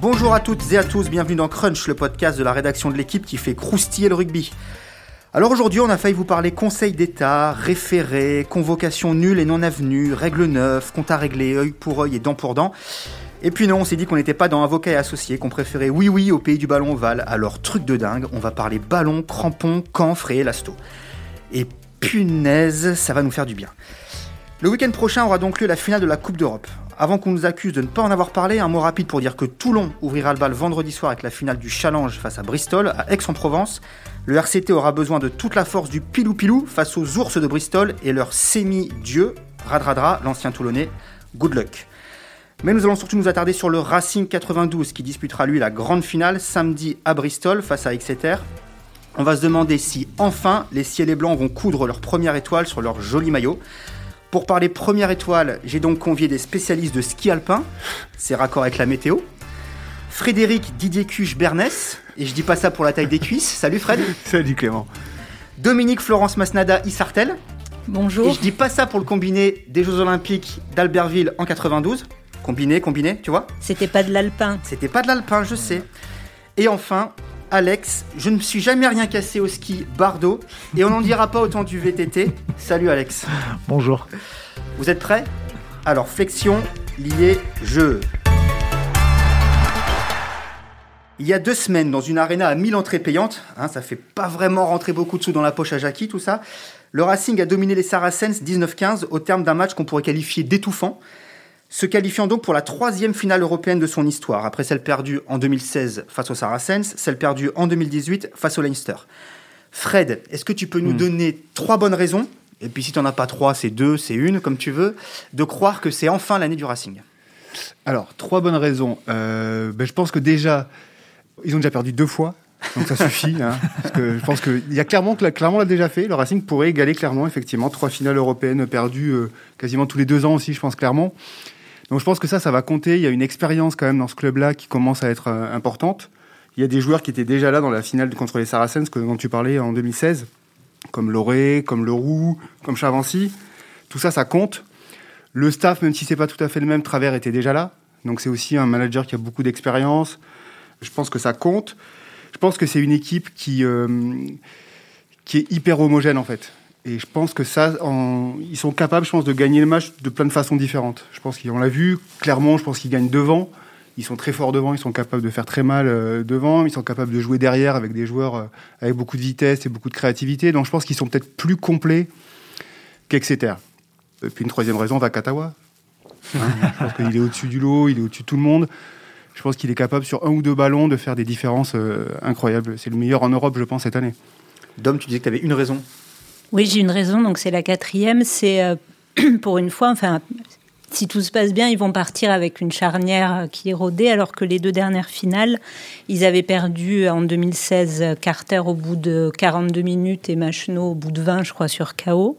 Bonjour à toutes et à tous, bienvenue dans Crunch, le podcast de la rédaction de l'équipe qui fait croustiller le rugby. Alors aujourd'hui, on a failli vous parler conseil d'État, référé, convocation nulle et non avenue, règles neuves, compte à régler, œil pour œil et dent pour dent. Et puis non, on s'est dit qu'on n'était pas dans avocat et associé, qu'on préférait oui oui au pays du ballon ovale. Alors truc de dingue, on va parler ballon, crampon, camfre et élasto. Et punaise, ça va nous faire du bien. Le week-end prochain aura donc lieu la finale de la Coupe d'Europe. Avant qu'on nous accuse de ne pas en avoir parlé, un mot rapide pour dire que Toulon ouvrira le bal vendredi soir avec la finale du Challenge face à Bristol, à Aix-en-Provence. Le RCT aura besoin de toute la force du pilou-pilou face aux ours de Bristol et leur semi-dieu, Radradra, l'ancien Toulonnais. Good luck. Mais nous allons surtout nous attarder sur le Racing 92 qui disputera lui la grande finale samedi à Bristol face à Exeter. On va se demander si enfin les ciels et blancs vont coudre leur première étoile sur leur joli maillot. Pour parler première étoile, j'ai donc convié des spécialistes de ski alpin, c'est raccord avec la météo. Frédéric Didier Cuche Bernès, et je dis pas ça pour la taille des cuisses. Salut Fred. Salut Clément. Dominique Florence Masnada Isartel. Bonjour. Et je dis pas ça pour le combiné des Jeux Olympiques d'Albertville en 92. Combiné, combiné, tu vois C'était pas de l'alpin. C'était pas de l'alpin, je sais. Et enfin, Alex, je ne me suis jamais rien cassé au ski Bardo et on n'en dira pas autant du VTT. Salut Alex. Bonjour. Vous êtes prêts? Alors flexion, lié, jeu. Il y a deux semaines, dans une arena à 1000 entrées payantes, hein, ça fait pas vraiment rentrer beaucoup de sous dans la poche à Jackie, tout ça, le Racing a dominé les Saracens 19-15 au terme d'un match qu'on pourrait qualifier d'étouffant, se qualifiant donc pour la troisième finale européenne de son histoire, après celle perdue en 2016 face aux Saracens, celle perdue en 2018 face au Leinster. Fred, est-ce que tu peux nous Hmm. donner trois bonnes raisons, et puis si tu n'en as pas trois, c'est deux, c'est une, comme tu veux, de croire que c'est enfin l'année du Racing? Alors, trois bonnes raisons. Euh, ben, je pense que déjà, ils ont déjà perdu deux fois. Donc ça suffit, hein, parce que je pense qu'il y a clairement que la- clairement l'a déjà fait. Le Racing pourrait égaler clairement, effectivement, trois finales européennes perdues euh, quasiment tous les deux ans aussi, je pense clairement. Donc je pense que ça, ça va compter. Il y a une expérience quand même dans ce club-là qui commence à être euh, importante. Il y a des joueurs qui étaient déjà là dans la finale contre les Saracens que, dont tu parlais en 2016, comme Loré, comme Leroux, comme Chavancy. Tout ça, ça compte. Le staff, même si c'est pas tout à fait le même, Travers était déjà là. Donc c'est aussi un manager qui a beaucoup d'expérience. Je pense que ça compte. Je pense que c'est une équipe qui, euh, qui est hyper homogène en fait. Et je pense que ça, ils sont capables, je pense, de gagner le match de plein de façons différentes. Je pense qu'on l'a vu, clairement, je pense qu'ils gagnent devant. Ils sont très forts devant, ils sont capables de faire très mal euh, devant, ils sont capables de jouer derrière avec des joueurs euh, avec beaucoup de vitesse et beaucoup de créativité. Donc je pense qu'ils sont peut-être plus complets qu'Exeter. Et puis une troisième raison, Vakatawa. Hein, je pense qu'il est au-dessus du lot, il est au-dessus de tout le monde. Je pense qu'il est capable sur un ou deux ballons de faire des différences euh, incroyables. C'est le meilleur en Europe, je pense, cette année. Dom, tu disais que tu avais une raison. Oui, j'ai une raison, donc c'est la quatrième. C'est euh, pour une fois, enfin, si tout se passe bien, ils vont partir avec une charnière euh, qui est rodée, alors que les deux dernières finales, ils avaient perdu en 2016 euh, Carter au bout de 42 minutes et Macheneau au bout de 20, je crois, sur KO.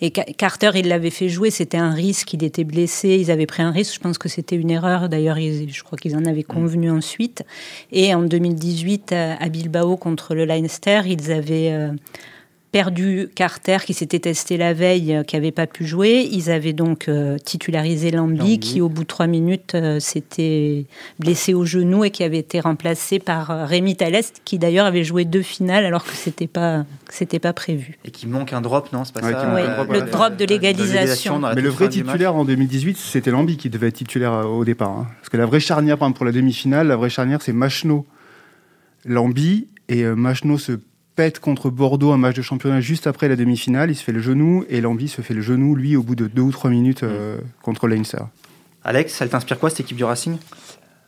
Et Ca- Carter, il l'avait fait jouer, c'était un risque, il était blessé, ils avaient pris un risque, je pense que c'était une erreur, d'ailleurs, je crois qu'ils en avaient convenu ensuite. Et en 2018, à Bilbao contre le Leinster, ils avaient euh, perdu Carter qui s'était testé la veille, euh, qui n'avait pas pu jouer. Ils avaient donc euh, titularisé Lambi, Lambi. qui au bout de trois minutes euh, s'était blessé au genou et qui avait été remplacé par Rémi Talest, qui d'ailleurs avait joué deux finales alors que c'était pas c'était pas prévu. Et qui manque un drop, non C'est pas Ouais, ça qui manque Ouais, un drop, le ouais. drop de l'égalisation. Mais le vrai titulaire en 2018, c'était Lambi qui devait être titulaire au départ. hein. Parce que la vraie charnière, par exemple, pour la demi-finale, la vraie charnière, c'est Machno, Lambi. Et euh, Machno se pète contre Bordeaux un match de championnat juste après la demi-finale. Il se fait le genou. Et Lambi se fait le genou, lui, au bout de deux ou trois minutes euh, contre Leinster. Alex, ça t'inspire quoi cette équipe du Racing?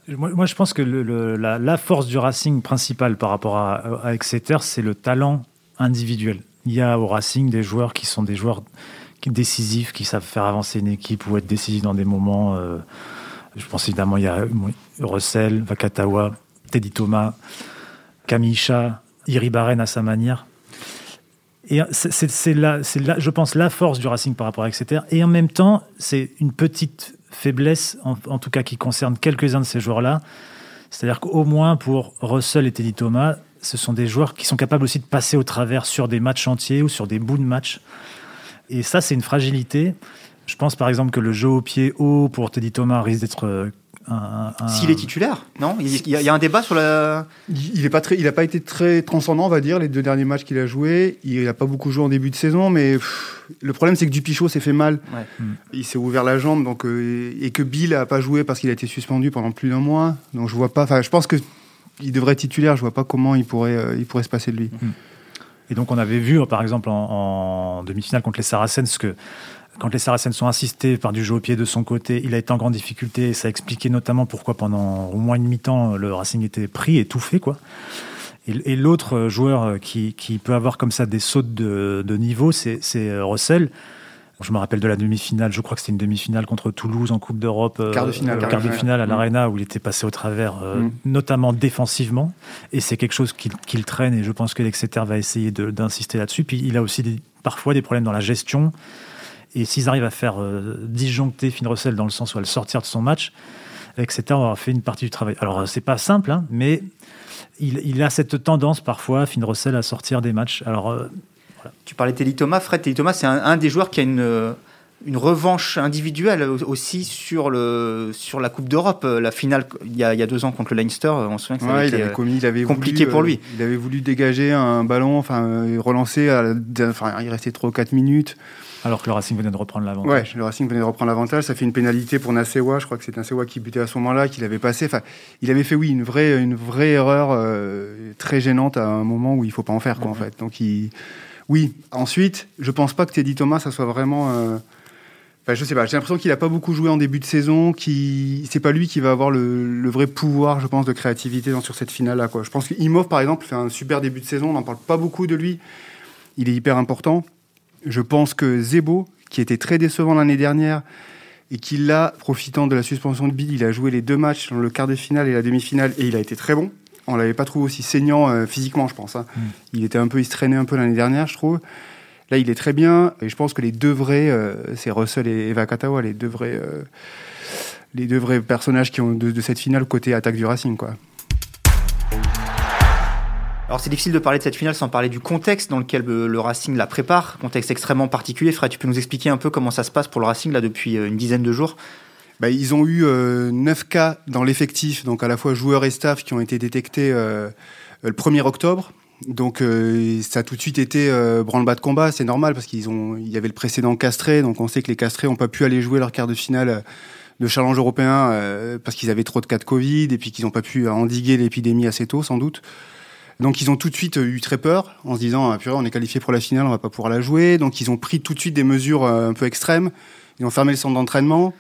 Moi, moi, je pense que le- le- la, la force du Racing principale par rapport à, à Exeter, c'est le talent individuel. Il y a au Racing des joueurs qui sont des joueurs qui- décisifs, qui savent faire avancer une équipe ou être décisifs dans des moments. euh, je pense évidemment, il y a Russell, Vakatawa, Teddy Thomas, Kamisha, Iribaren à sa manière. Et c'est- là, je pense, la force du Racing par rapport à Exeter. Et en même temps, c'est une petite faiblesse, en, tout cas qui concerne quelques-uns de ces joueurs-là. C'est-à-dire qu'au moins pour Russell et Teddy Thomas, ce sont des joueurs qui sont capables aussi de passer au travers sur des matchs entiers ou sur des bouts de match. Et ça, c'est une fragilité. Je pense par exemple que le jeu au pied haut pour Teddy Thomas risque d'être S'il est titulaire, non? Il y, a, un débat sur la. Il n'a pas, très, il a pas été très transcendant, on va dire, les deux derniers matchs qu'il a joués. Il n'a pas beaucoup joué en début de saison, mais le problème, c'est que Dupichot s'est fait mal. Mm. Il s'est ouvert la jambe, donc, euh, et que Bill n'a pas joué parce qu'il a été suspendu pendant plus d'un mois. Donc je vois pas. Enfin, je pense que il devrait être titulaire. Je vois pas comment il pourrait, euh, il pourrait se passer de lui. Mm. Et donc on avait vu, par exemple, en, en demi-finale contre les Saracens, que quand les Saracens sont assistés par du jeu au pied de son côté, il a été en grande difficulté et ça expliquait notamment pourquoi pendant au moins une mi-temps le Racing était pris, étouffé quoi. Et, l'autre joueur qui, peut avoir comme ça des sautes de, niveau, c'est Russell. Je me rappelle de la demi-finale, je crois que c'était une demi-finale contre Toulouse en Coupe d'Europe. Euh, quart de finale. quart de finale à mm. l'Arena où il était passé au travers, euh, mm. notamment défensivement. Et c'est quelque chose qu'il traîne et je pense que l'Exeter va essayer d'insister là-dessus. Puis il a aussi parfois des problèmes dans la gestion. Et s'ils arrivent à faire euh, disjoncter Finn Russell dans le sens où elle sortir de son match, etc., on aura fait une partie du travail. Alors, euh, c'est pas simple, hein, mais il, a cette tendance parfois, Finn Russell, à sortir des matchs. Alors, euh, Tu parlais de Thomas. Fred Teddy Thomas, c'est un, des joueurs qui a une, une revanche individuelle aussi sur, le, sur la Coupe d'Europe. La finale, il y, a, il y, a, deux ans contre le Leinster, on se souvient que ça il avait commis, il avait compliqué pour lui. il avait voulu dégager un ballon, enfin, relancer, à, enfin, il restait 3 ou 4 minutes. Alors que le Racing venait de reprendre l'avantage. Ouais, le Racing venait de reprendre l'avantage. Ça fait une pénalité pour Nasewa. Je crois que c'est Nasewa qui butait à ce moment-là, qu'il avait passé. Enfin, il avait fait, oui, une vraie, une vraie erreur euh, très gênante à un moment où il faut pas en faire, quoi, en fait. Donc, il... oui. Ensuite, je pense pas que Teddy Thomas, ça soit vraiment. Euh... Enfin, je sais pas. J'ai l'impression qu'il a pas beaucoup joué en début de saison. Qui, c'est pas lui qui va avoir le, vrai pouvoir, je pense, de créativité dans, sur cette finale-là, quoi. Je pense qu'Imov, par exemple, fait un super début de saison. On n'en parle pas beaucoup de lui. Il est hyper important. Je pense que Zebo, qui était très décevant l'année dernière, et qui là, profitant de la suspension de Bill, il a joué les deux matchs dans le quart de finale et la demi-finale, et il a été très bon. On l'avait pas trouvé aussi saignant euh, physiquement, je pense. Hein. Mm. Il était un peu, il se traînait un peu l'année dernière, je trouve. Là, il est très bien, et je pense que les deux vrais, euh, c'est Russell et Eva Katawa, les deux vrais, euh, les deux vrais personnages qui ont de, de, cette finale côté attaque du Racing, quoi. Alors c'est difficile de parler de cette finale sans parler du contexte dans lequel le Racing la prépare, contexte extrêmement particulier. Fred, tu peux nous expliquer un peu comment ça se passe pour le Racing là depuis euh, une dizaine de jours? Bah, ils ont eu euh, 9 cas dans l'effectif, donc à la fois joueurs et staff qui ont été détectés euh, le 1er octobre. Donc euh, ça a tout de suite été branle-bas de combat, c'est normal parce qu'ils ont, il y avait le précédent castré, donc on sait que les castrés n'ont pas pu aller jouer leur quart de finale de challenge européen parce qu'ils avaient trop de cas de Covid et puis qu'ils n'ont pas pu endiguer l'épidémie assez tôt sans doute. Donc ils ont tout de suite euh, eu très peur en se disant ah, purée, on est qualifié pour la finale, on va pas pouvoir la jouer. Donc ils ont pris tout de suite des mesures euh, un peu extrêmes. Ils ont fermé le centre d'entraînement.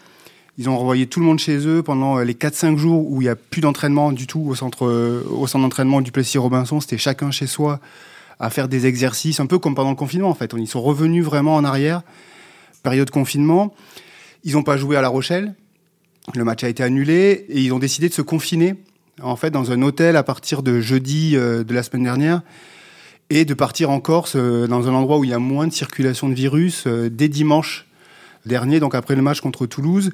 Ils ont renvoyé tout le monde chez eux pendant euh, les 4-5 jours où il n'y a plus d'entraînement du tout au centre, au centre d'entraînement du Plessis Robinson. C'était chacun chez soi à faire des exercices, un peu comme pendant le confinement en fait. Ils sont revenus vraiment en arrière, période confinement. Ils n'ont pas joué à La Rochelle. Le match a été annulé et ils ont décidé de se confiner en fait, dans un hôtel à partir de jeudi euh, de la semaine dernière et de partir en Corse euh, dans un endroit où il y a moins de circulation de virus euh, dès dimanche dernier, donc après le match contre Toulouse.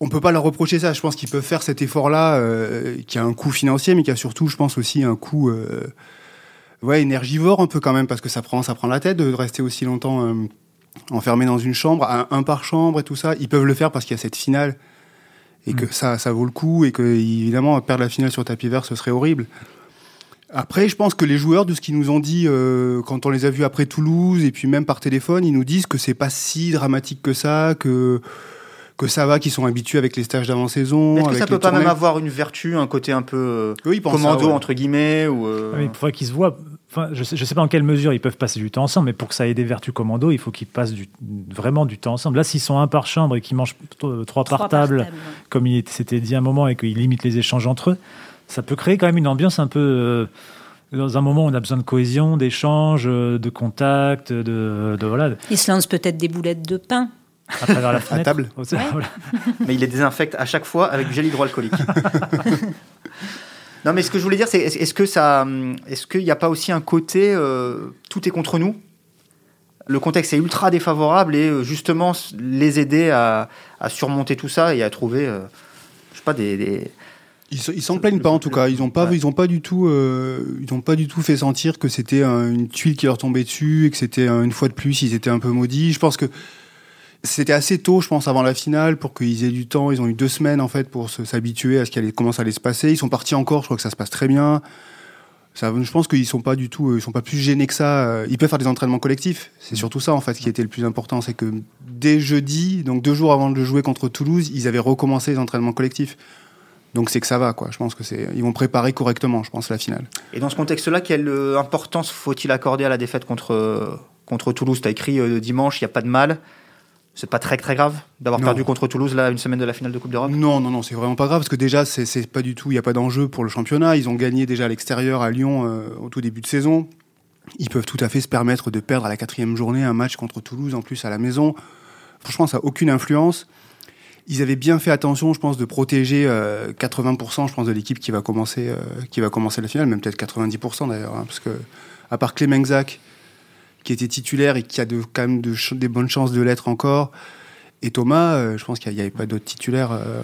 On peut pas leur reprocher ça. Je pense qu'ils peuvent faire cet effort-là, qui a un coût financier, mais qui a surtout, je pense aussi, un coût ouais, énergivore un peu quand même, parce que ça prend, ça prend la tête de rester aussi longtemps enfermé dans une chambre, un, par chambre et tout ça. Ils peuvent le faire parce qu'il y a cette finale et que mm. ça, ça vaut le coup et que évidemment perdre la finale sur tapis vert ce serait horrible. Après, je pense que les joueurs, de ce qu'ils nous ont dit euh, quand on les a vus après Toulouse et puis même par téléphone, ils nous disent que c'est pas si dramatique que ça, que que ça va, qu'ils sont habitués avec les stages d'avant-saison. Est-ce que ça peut pas même avoir une vertu, un côté un peu oui, commando entre guillemets ou euh... oui, Il faudrait qu'ils se voient je ne sais, sais, pas en quelle mesure ils peuvent passer du temps ensemble, mais pour que ça ait des vertus commando, il faut qu'ils passent du, vraiment du temps ensemble. Là, s'ils sont un par chambre et qu'ils mangent trois, par table, comme il s'était dit à un moment, et qu'ils limitent les échanges entre eux, ça peut créer quand même une ambiance un peu. Euh, dans un moment où on a besoin de cohésion, d'échange, de contact, de, de, voilà. Ils se lancent peut-être des boulettes de pain. À travers la fenêtre. à table. Mais il les désinfecte à chaque fois avec du gel hydroalcoolique. Non, mais ce que je voulais dire, c'est est-ce que ça, est-ce qu'il n'y a pas aussi un côté euh, tout est contre nous? Le contexte est ultra défavorable et euh, justement les aider à, surmonter tout ça et à trouver, euh, je sais pas, des, Ils, s'en plaignent pas en tout cas. Ils n'ont pas, ils ont pas du tout, ils ont pas du tout fait sentir que c'était une tuile qui leur tombait dessus et que c'était une fois de plus ils étaient un peu maudits. Je pense que c'était assez tôt, je pense, avant la finale, pour qu'ils aient du temps. Ils ont eu deux semaines, en fait, pour s'habituer à ce allait, comment ça allait se passer. Ils sont partis encore, je crois que ça se passe très bien. Ça, je pense qu'ils sont pas du tout, euh, ils sont pas plus gênés que ça. Euh, ils peuvent faire des entraînements collectifs. C'est surtout ça, en fait, qui était le plus important. C'est que dès jeudi, donc deux jours avant de jouer contre Toulouse, ils avaient recommencé les entraînements collectifs. Donc c'est que ça va, quoi. Je pense que c'est, ils vont préparer correctement, je pense, la finale. Et dans ce contexte-là, quelle euh, importance faut-il accorder à la défaite contre contre Toulouse? Tu as écrit dimanche, il n'y a pas de mal c'est pas très très grave d'avoir perdu contre Toulouse là une semaine de la finale de Coupe d'Europe? Non non non c'est vraiment pas grave parce que déjà c'est pas du tout il y a pas d'enjeu pour le championnat. Ils ont gagné déjà à l'extérieur à Lyon euh, au tout début de saison. Ils peuvent tout à fait se permettre de perdre à la quatrième journée un match contre Toulouse en plus à la maison. Franchement ça a aucune influence. Ils avaient bien fait attention je pense de protéger 80% euh, je pense de l'équipe qui va commencer euh, qui va commencer la finale même peut-être 90% d'ailleurs hein, parce que à part Clément Zac qui était titulaire et qui a de, quand même de, des bonnes chances de l'être encore. Et Thomas, euh, je pense qu'il n'y avait pas d'autres titulaires. Euh.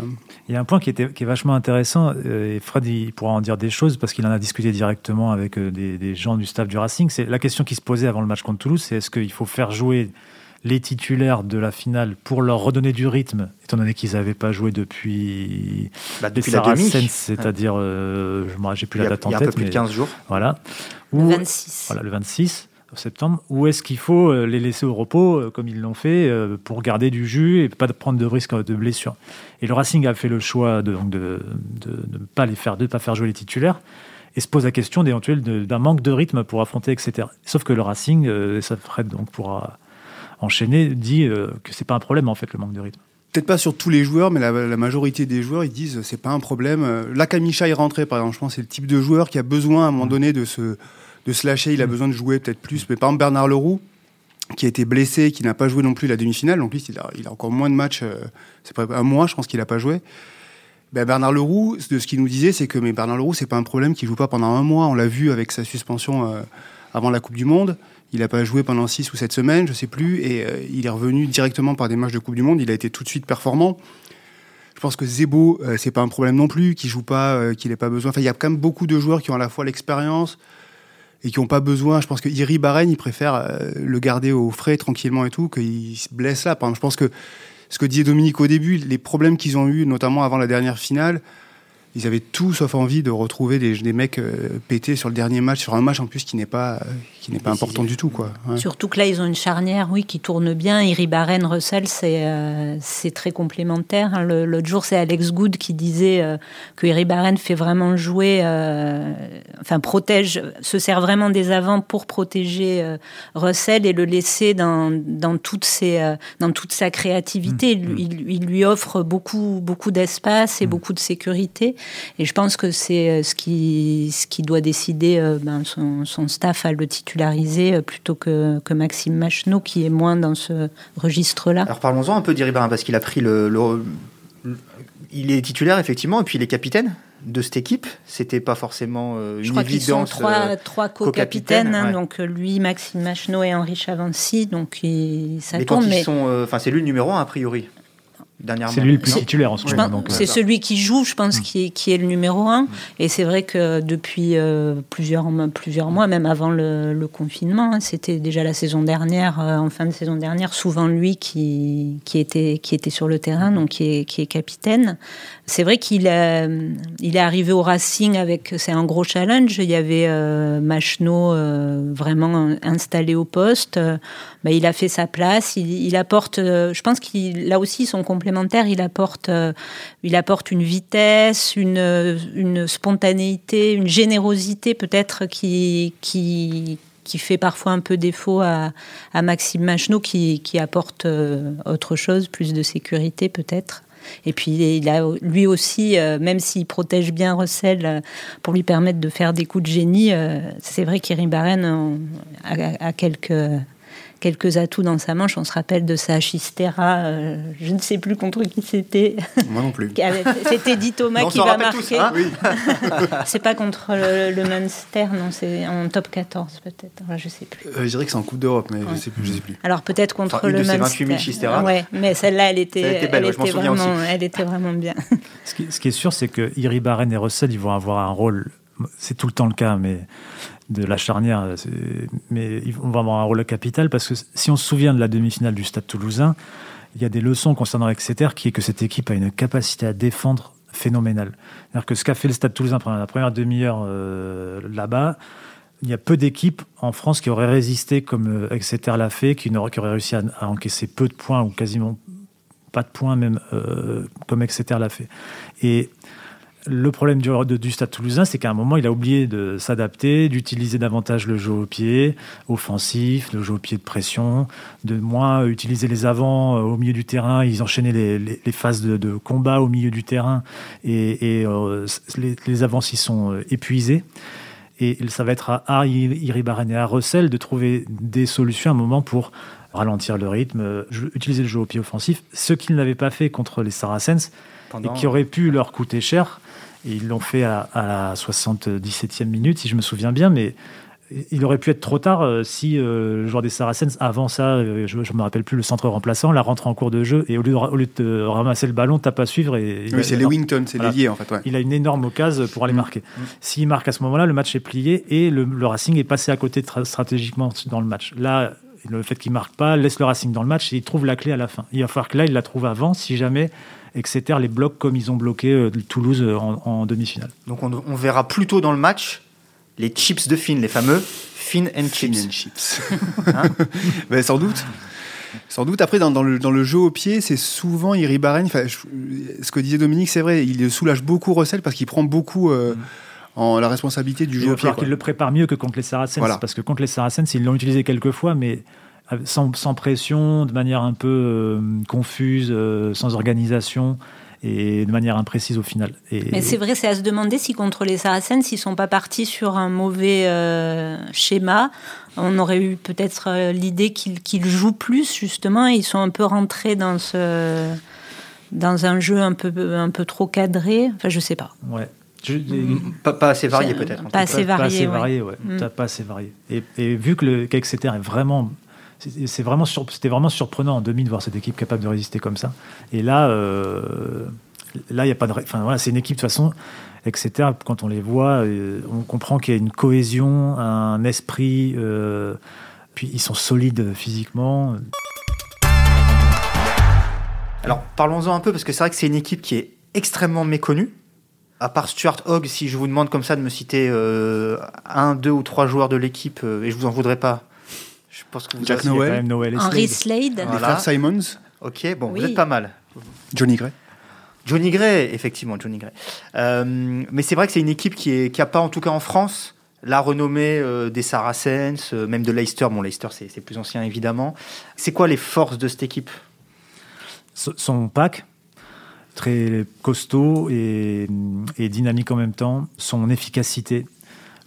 Il y a un point qui, était, qui est vachement intéressant, euh, et Fred il pourra en dire des choses parce qu'il en a discuté directement avec des, gens du staff du Racing. C'est la question qui se posait avant le match contre Toulouse, c'est est-ce qu'il faut faire jouer les titulaires de la finale pour leur redonner du rythme, étant donné qu'ils n'avaient pas joué depuis, bah, depuis la c'est-à-dire, j'ai plus la date en tête. Il y a un peu plus de 15 jours. Voilà. Le 26. Voilà, le 26 septembre, ou est-ce qu'il faut euh, les laisser au repos, euh, comme ils l'ont fait, euh, pour garder du jus et pas prendre de risques de blessure Et le Racing a fait le choix de ne pas les faire, de pas faire jouer les titulaires, et se pose la question d'éventuel d'un manque de rythme pour affronter, etc. Sauf que le Racing, ça ferait donc pourra enchaîner, dit que c'est pas un problème en fait le manque de rythme peut-être pas sur tous les joueurs, mais la, majorité des joueurs, ils disent c'est pas un problème. Là, Kamisha est rentré, par exemple. Je pense c'est le type de joueur qui a besoin à un moment mmh. donné de se, de se lâcher. Il a mm. besoin de jouer peut-être plus. Mais par exemple, Bernard Leroux, qui a été blessé, qui n'a pas joué non plus la demi-finale, donc il a, il a encore moins de matchs. Euh, c'est pas un mois, je pense qu'il n'a pas joué. Ben Bernard Leroux, de ce qu'il nous disait, c'est que mais Bernard Leroux, c'est pas un problème qu'il joue pas pendant un mois. On l'a vu avec sa suspension euh, avant la Coupe du Monde. Il n'a pas joué pendant six ou sept semaines, je sais plus, et euh, il est revenu directement par des matchs de Coupe du Monde. Il a été tout de suite performant. Je pense que Zebo, c'est pas un problème non plus, qu'il joue pas, qu'il n'ait pas besoin. Enfin, il y a quand même beaucoup de joueurs qui ont à la fois l'expérience, et qui n'ont pas besoin. Je pense que Iri Barren, il préfère euh, le garder au frais tranquillement et tout, qu'il se blesse là. Par exemple, je pense que ce que disait Dominique au début, les problèmes qu'ils ont eu, notamment avant la dernière finale, ils avaient tout sauf envie de retrouver des, des mecs euh, pétés sur le dernier match, sur un match en plus qui n'est pas, euh, qui n'est pas important du tout. Quoi. Surtout que là, ils ont une charnière oui, qui tourne bien. Iribaren, Russell, c'est euh, c'est très complémentaire. Hein. L'autre jour, c'est Alex Good qui disait que Iribaren fait vraiment jouer, enfin, protège, se sert vraiment des avants pour protéger Russell et le laisser dans, dans, toutes ses, dans toute sa créativité. Mmh. Il, il, lui offre beaucoup, beaucoup d'espace et mmh. beaucoup de sécurité. Et je pense que c'est euh, ce qui, ce qui doit décider euh, ben, son, son, staff à le titulariser euh, plutôt que, que Maxime Macheneau qui est moins dans ce registre-là. Alors parlons-en un peu d'Iribarin parce qu'il a pris le, Il est titulaire effectivement et puis il est capitaine de cette équipe. C'était pas forcément une je crois évidence. Sont trois, trois co-capitaines, hein, donc lui, Maxime Macheneau et Henri Chavancy. Donc il, ça mais tourne. Quand ils sont, enfin c'est lui le numéro un a priori. C'est lui le plus titulaire en ce moment. C'est celui qui joue, je pense, mm. qui, est, qui est le numéro un. Et c'est vrai que depuis euh, plusieurs, plusieurs mois, même avant le, confinement, hein, c'était déjà la saison dernière, euh, en fin de saison dernière, souvent lui qui, qui, était, qui était sur le terrain, donc qui est, qui est capitaine. C'est vrai qu'il est, il est arrivé au Racing avec, c'est un gros challenge. Il y avait euh, Machno vraiment installé au poste. Bah, il a fait sa place. Il, il apporte, je pense qu'il là aussi son complément il apporte, euh, il apporte une vitesse, une, spontanéité, une générosité peut-être qui, qui, qui fait parfois un peu défaut à, à Maxime Macheneau, qui, qui apporte euh, autre chose, plus de sécurité peut-être. Et puis il a lui aussi, euh, même s'il protège bien Russell pour lui permettre de faire des coups de génie, c'est vrai qu'Erin Barren a, quelques quelques atouts dans sa manche. On se rappelle de sa Chistera, euh, je ne sais plus contre qui c'était. Moi non plus. c'était dit Thomas qui va marquer. Hein c'est pas contre le, Munster, non, c'est en top 14 peut-être. je sais plus. Euh, je dirais que c'est en Coupe d'Europe, mais je sais plus, je sais plus. Alors peut-être contre le Munster. 28 000 Chistera. Ouais, mais celle-là, elle était, elle, était vraiment, elle était vraiment bien. Ce qui, ce qui est sûr, c'est que Iri Barren et Russell, ils vont avoir un rôle. C'est tout le temps le cas, mais de la charnière, mais on va avoir un rôle capital parce que si on se souvient de la demi-finale du Stade toulousain, il y a des leçons concernant Exeter qui est que cette équipe a une capacité à défendre phénoménale. C'est-à-dire que ce qu'a fait le Stade Toulousain pendant la première demi-heure euh, là-bas, il y a peu d'équipes en France qui auraient résisté comme euh, Exeter l'a fait, qui, auraient réussi à, à encaisser peu de points ou quasiment pas de points même euh, comme Exeter l'a fait. Et le problème du, de- Stade Toulousain, c'est qu'à un moment, il a oublié de s'adapter, d'utiliser davantage le jeu au pied offensif, le jeu au pied de pression, de moins utiliser les avants euh, au milieu du terrain. Ils enchaînaient les, phases de, combat au milieu du terrain et, euh, les, avants s'y sont euh, épuisés. Et ça va être à Harry Iribarren et à Russell de trouver des solutions à un moment pour ralentir le rythme, euh, utiliser le jeu au pied offensif, ce qu'ils n'avaient pas fait contre les Saracens Pendant- et qui aurait pu leur coûter cher. Et ils l'ont fait à, à la 77e minute, si je me souviens bien, mais il aurait pu être trop tard euh, si euh, le joueur des Saracens, avant ça, euh, je ne me rappelle plus, le centre remplaçant, la rentre en cours de jeu et au lieu de, au lieu de ramasser le ballon, tape à suivre. Et, Oui, c'est Lewington, c'est Voilà. en fait. Ouais. il a une énorme occasion pour aller marquer. S'il marque à ce moment-là, le match est plié et le, le Racing est passé à côté tra- stratégiquement dans le match. Là, le fait qu'il marque pas laisse le Racing dans le match et il trouve la clé à la fin. Il va falloir que là, il la trouve avant, si jamais Exeter les bloque comme ils ont bloqué euh, Toulouse euh, en, en demi-finale. Donc on, on verra plus tôt dans le match les chips de Finn, les fameux Finn and Fin chips. and chips. Hein Ben, sans doute. Sans doute. Après, dans, dans le, dans le jeu au pied, c'est souvent je- Ce que disait Dominique, c'est vrai. Il soulage beaucoup Russell parce qu'il prend beaucoup euh, en la responsabilité du Il jeu va au pied. falloir quoi. qu'il le prépare mieux que contre les Saracens, Voilà. parce que contre les Saracens, ils l'ont utilisé quelques fois, mais sans, sans pression, de manière un peu euh, confuse, euh, sans organisation et de manière imprécise au final. Et, Mais c'est vrai, c'est à se demander si contre les Saracens, s'ils sont pas partis sur un mauvais euh, schéma, on aurait eu peut-être euh, l'idée qu'ils qu'ils jouent plus justement. Et ils sont un peu rentrés dans ce dans un jeu un peu un peu trop cadré. Enfin, je sais pas. ouais. Je- Pas, pas assez varié peut-être. pas assez pas varié, assez ouais. varié, ouais. Mm. T'as pas assez varié. Et, et vu que le qu'Exeter est vraiment, c'est vraiment sur- c'était vraiment surprenant en demi de voir cette équipe capable de résister comme ça. Et là, euh, là il y a pas de, enfin voilà, c'est une équipe de toute façon. Exeter, quand on les voit, euh, on comprend qu'il y a une cohésion, un esprit. euh, puis ils sont solides physiquement. Alors parlons-en un peu parce que c'est vrai que c'est une équipe qui est extrêmement méconnue. À part Stuart Hogg, si je vous demande comme ça de me citer euh, un, deux ou trois joueurs de l'équipe, euh, et je vous en voudrais pas. Je pense que vous Jack Noël. quand même Noël et Henry Slade. Slade. Les Voilà. frères Simons, Ok, bon, Oui. vous êtes pas mal. Johnny Gray. Johnny Gray, effectivement, Johnny Gray. Euh, mais c'est vrai que c'est une équipe qui est qui a pas, en tout cas en France, la renommée euh, des Saracens, euh, même de Leicester. Bon, Leicester, c'est plus ancien, évidemment. C'est quoi les forces de cette équipe? So- son pack, très costaud et, et dynamique en même temps, son efficacité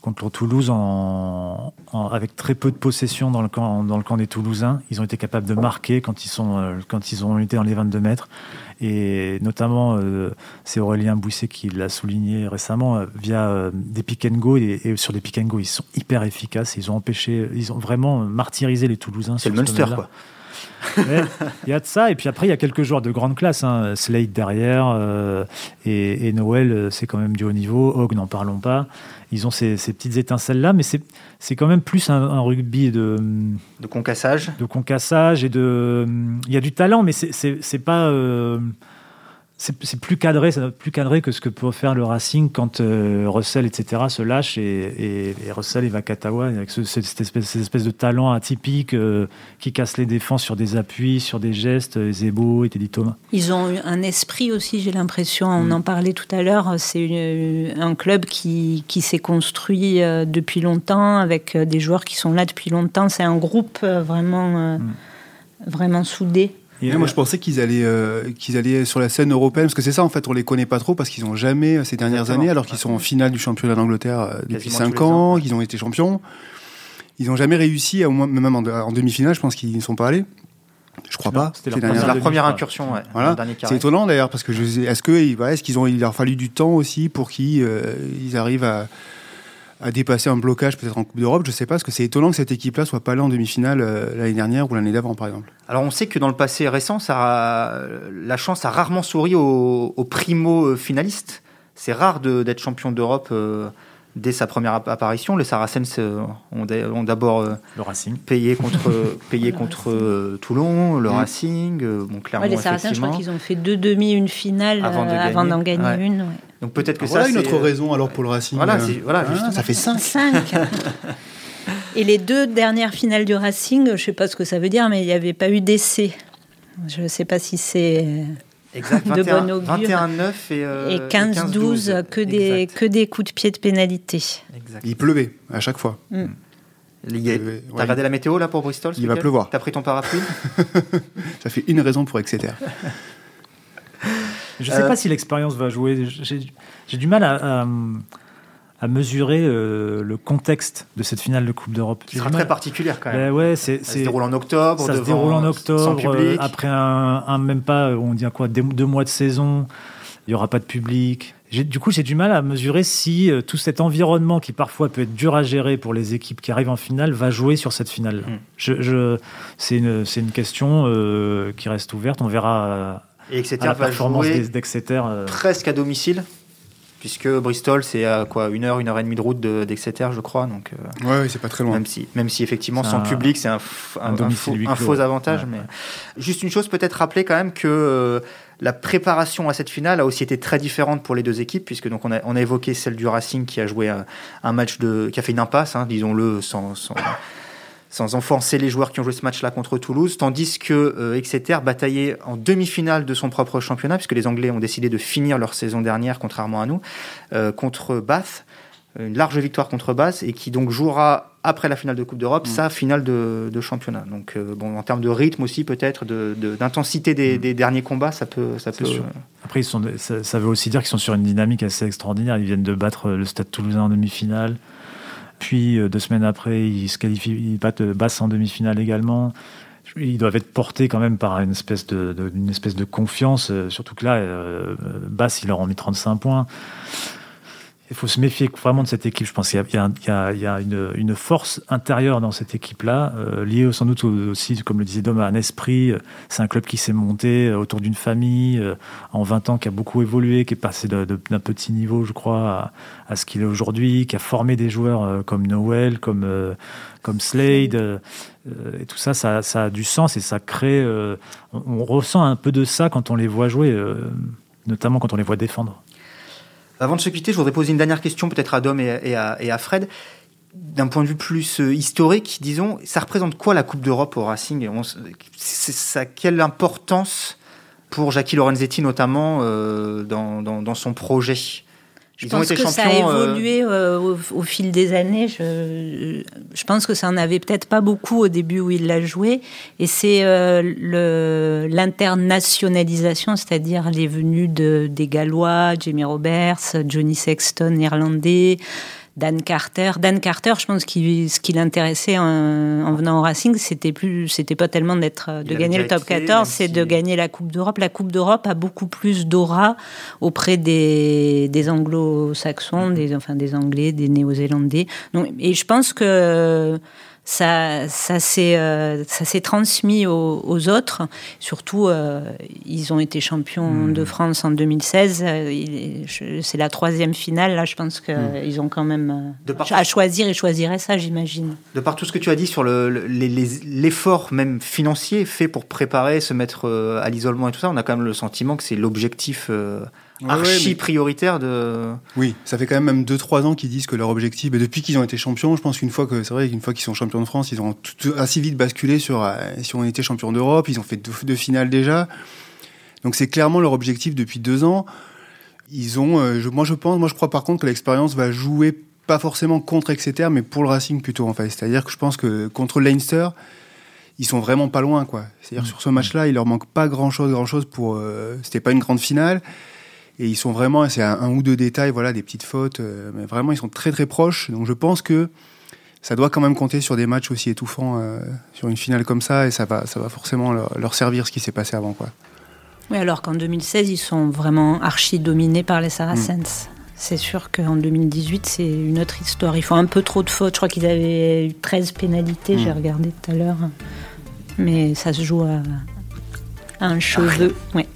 contre Toulouse en, en- avec très peu de possession dans le camp dans le camp des Toulousains, ils ont été capables de marquer quand ils sont euh, quand ils ont été dans les 22 mètres. Et notamment euh, c'est Aurélien Bouisset qui l'a souligné récemment euh, via euh, des pick and go. Et, et sur des pick and go ils sont hyper efficaces, ils ont empêché ils ont vraiment martyrisé les Toulousains C'est le ce Munster, quoi. Il y a de ça, et puis après, il y a quelques joueurs de grande classe. Hein. Slade derrière, euh, et, et Noël, euh, c'est quand même du haut niveau. Hogg, n'en parlons pas. Ils ont ces, ces petites étincelles-là, mais c'est c'est quand même plus un, un rugby de, De concassage. de concassage et de. Il y a du talent, mais c'est- c'est c'est pas. euh, c'est plus cadré, ça- plus cadré que ce que peut faire le Racing quand euh, Russell, etc., se lâche et, et, et Russell et Vakatawa avec ce- cette, espèce, cette espèce de talent atypique euh, qui casse les défenses sur des appuis, sur des gestes, euh, Zebo et Teddy Thomas. Ils ont un esprit aussi, j'ai l'impression, Mm. on en parlait tout à l'heure, c'est un club qui, qui s'est construit euh, depuis longtemps, avec des joueurs qui sont là depuis longtemps. C'est un groupe vraiment, Mm. vraiment soudé. Et, moi, je pensais qu'ils allaient, euh, qu'ils allaient sur la scène européenne, parce que c'est ça, en fait, on les connaît pas trop, parce qu'ils ont jamais, euh, ces dernières Exactement. années, alors qu'ils sont en finale du championnat d'Angleterre euh, depuis Quasiment 5 tous les ans, qu'ils ont été champions. Ils n'ont jamais réussi, à, au moins, même en, en demi-finale, je pense qu'ils n'y sont pas allés. Je crois Non, pas. c'était leur première la première demi-finale. incursion, ouais. Voilà. C'est étonnant d'ailleurs parce que je est-ce que est-ce qu'ils ont il leur a fallu du temps aussi pour qu'ils euh, ils arrivent à, à dépasser un blocage peut-être en Coupe d'Europe je sais pas parce que c'est étonnant que cette équipe-là soit pas allée en demi-finale euh, l'année dernière ou l'année d'avant par exemple. Alors on sait que dans le passé récent, la chance a rarement souri aux, aux primo finalistes. C'est rare d'être champion d'Europe euh, dès sa première apparition. Les Saracens ont d'abord le Racing payé contre payé contre Toulon, le Racing. bon, clairement, les Saracens, je crois qu'ils ont fait deux demi, une finale avant d'en gagner, une. Donc peut-être que ah, voilà ça. une autre raison alors pour le Racing. Voilà, voilà ah, ça fait 5 5 Et les deux dernières finales du Racing, je ne sais pas ce que ça veut dire, mais il n'y avait pas eu d'essai. Je ne sais pas si c'est exact, 21, de bon augure. 21-9 et, euh, et 15-12, que, des, que des coups de pied de pénalité. Exact. Il pleuvait à chaque fois. Mm. T'as regardé la météo là pour Bristol Il va pleuvoir. T'as pris ton parapluie Ça fait une raison pour Exeter. Je ne sais euh, pas si l'expérience va jouer. J'ai du mal à à mesurer euh, le contexte de cette finale de Coupe d'Europe. Qui sera très particulière quand même. Ben ouais, c'est, ça se déroule en octobre. Ça se déroule en octobre. Euh, après un, un, même pas, on dit quoi, deux, mois de saison. Il n'y aura pas de public. Du coup, j'ai du mal à mesurer si euh, tout cet environnement qui parfois peut être dur à gérer pour les équipes qui arrivent en finale va jouer sur cette finale. Je, je, c'est, une, c'est une question qui reste ouverte. On verra. Et Exeter la performance d'Exeter. Presque à domicile puisque Bristol c'est à quoi une heure, une heure et demie de route d'Exeter, je crois. Donc euh, ouais, c'est pas très loin. Même si, même si effectivement sans public c'est un, faux, avantage. Mais juste une chose peut-être rappeler quand même que euh, la préparation à cette finale a aussi été très différente pour les deux équipes, puisque donc on a, on a évoqué celle du Racing qui a joué un, match de, qui a fait une impasse, hein, disons-le, sans, sans sans enfoncer les joueurs qui ont joué ce match-là contre Toulouse, tandis que euh, Exeter bataillait en demi-finale de son propre championnat, puisque les Anglais ont décidé de finir leur saison dernière, contrairement à nous, euh, contre Bath, une large victoire contre Bath, et qui donc jouera après la finale de Coupe d'Europe, mm. sa finale de, championnat. Donc, euh, bon, en termes de rythme aussi, peut-être, d'intensité de, mm. des, derniers combats, ça peut. Ça peut Après, ils sont, ça, ça, veut aussi dire qu'ils sont sur une dynamique assez extraordinaire. Ils viennent de battre le Stade toulousain en demi-finale. Puis euh, deux semaines après, ils se qualifient, ils battent euh, Basse en demi-finale également. Ils doivent être portés quand même par une espèce de, confiance, euh, surtout que là, Basse, ils leur ont mis 35 points il faut se méfier vraiment de cette équipe. Je pense qu'il y, a, une, force intérieure dans cette équipe-là, euh, liée sans doute aussi, comme le disait Dom, à un esprit. C'est un club qui s'est monté euh, autour d'une famille euh, en 20 ans, qui a beaucoup évolué, qui est passé d'un petit niveau, je crois, à, ce qu'il est aujourd'hui, qui a formé des joueurs comme Noël, comme, comme Slade. et tout ça, ça, a du sens et ça crée. On, ressent un peu de ça quand on les voit jouer, notamment quand on les voit défendre. Avant de se quitter, je voudrais poser une dernière question peut-être à Dom et, à, Fred. D'un point de vue plus euh, historique, disons, ça représente quoi la Coupe d'Europe au Racing? Ça quelle importance pour Jackie Lorenzetti notamment euh, dans, son projet? Je pense que ça a euh, évolué euh, au, fil des années. Je, je pense que ça en avait peut-être pas beaucoup au début où il l'a joué. Et c'est euh, l'internationalisation, c'est-à-dire les venues de, des Gallois, Jamie Roberts, Johnny Sexton, néerlandais, Dan Carter. Dan Carter, je pense que ce qui l'intéressait en, venant au Racing, c'était plus, c'était pas tellement d'être, de gagner le top 14, c'est de gagner la Coupe d'Europe. La Coupe d'Europe a beaucoup plus d'aura auprès des, des anglo-saxons, des, enfin des Anglais, des Néo-Zélandais. et je pense que ça, ça s'est, euh, ça s'est transmis aux, autres. Surtout, euh, ils ont été champions hmm. de France en 2016. Euh, c'est la troisième finale. Là, je pense qu'ils hmm. ont quand même à choisir et choisiraient ça, j'imagine. De par tout ce que tu as dit sur l'effort même financier fait pour préparer, se mettre à l'isolement et tout ça, on a quand même le sentiment que c'est l'objectif archi prioritaire de. Oui, ça fait quand même même 2-3 ans qu'ils disent que leur objectif, et depuis qu'ils ont été champions, je pense qu'une fois que c'est vrai qu'une fois qu'ils sont champions de France, ils ont assez vite basculé sur euh, si on était champion d'Europe, ils ont fait deux, finales déjà. Donc c'est clairement leur objectif depuis deux ans. Ils ont, euh, je, moi je pense, moi je crois par contre que l'expérience va jouer pas forcément contre Exeter, mais pour le Racing plutôt en fait. C'est-à-dire que je pense que contre Leinster, ils sont vraiment pas loin quoi. C'est-à-dire mmh. sur ce match-là, il leur manque pas grand-chose, grand-chose pour. Euh, c'était pas une grande finale. Et ils sont vraiment, c'est un, ou deux détails, voilà, des petites fautes, euh, mais vraiment ils sont très très proches. Donc je pense que ça doit quand même compter sur des matchs aussi étouffants, euh, sur une finale comme ça, et ça va, ça va forcément leur, servir ce qui s'est passé avant, quoi. Oui, alors qu'en 2016, ils sont vraiment archi dominés par les Saracens. Mm. C'est sûr qu'en 2018, c'est une autre histoire. Ils font un peu trop de fautes. Je crois qu'ils avaient eu 13 pénalités, j'ai mm. regardé tout à l'heure. Mais ça se joue à, un cheveu. Ouais.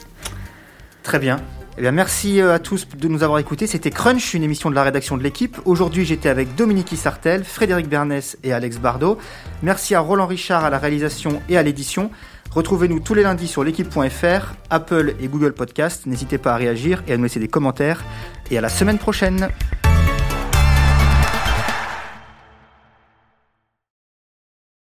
Très bien. Eh merci euh, à tous de nous avoir écoutés. C'était Crunch, une émission de la rédaction de l'équipe. Aujourd'hui, j'étais avec Dominique Isartel, Frédéric Bernès et Alex Bardot. Merci à Roland Richard à la réalisation et à l'édition. Retrouvez-nous tous les lundis sur l'équipe.fr, Apple et Google Podcast. N'hésitez pas à réagir et à nous laisser des commentaires. Et à la semaine prochaine.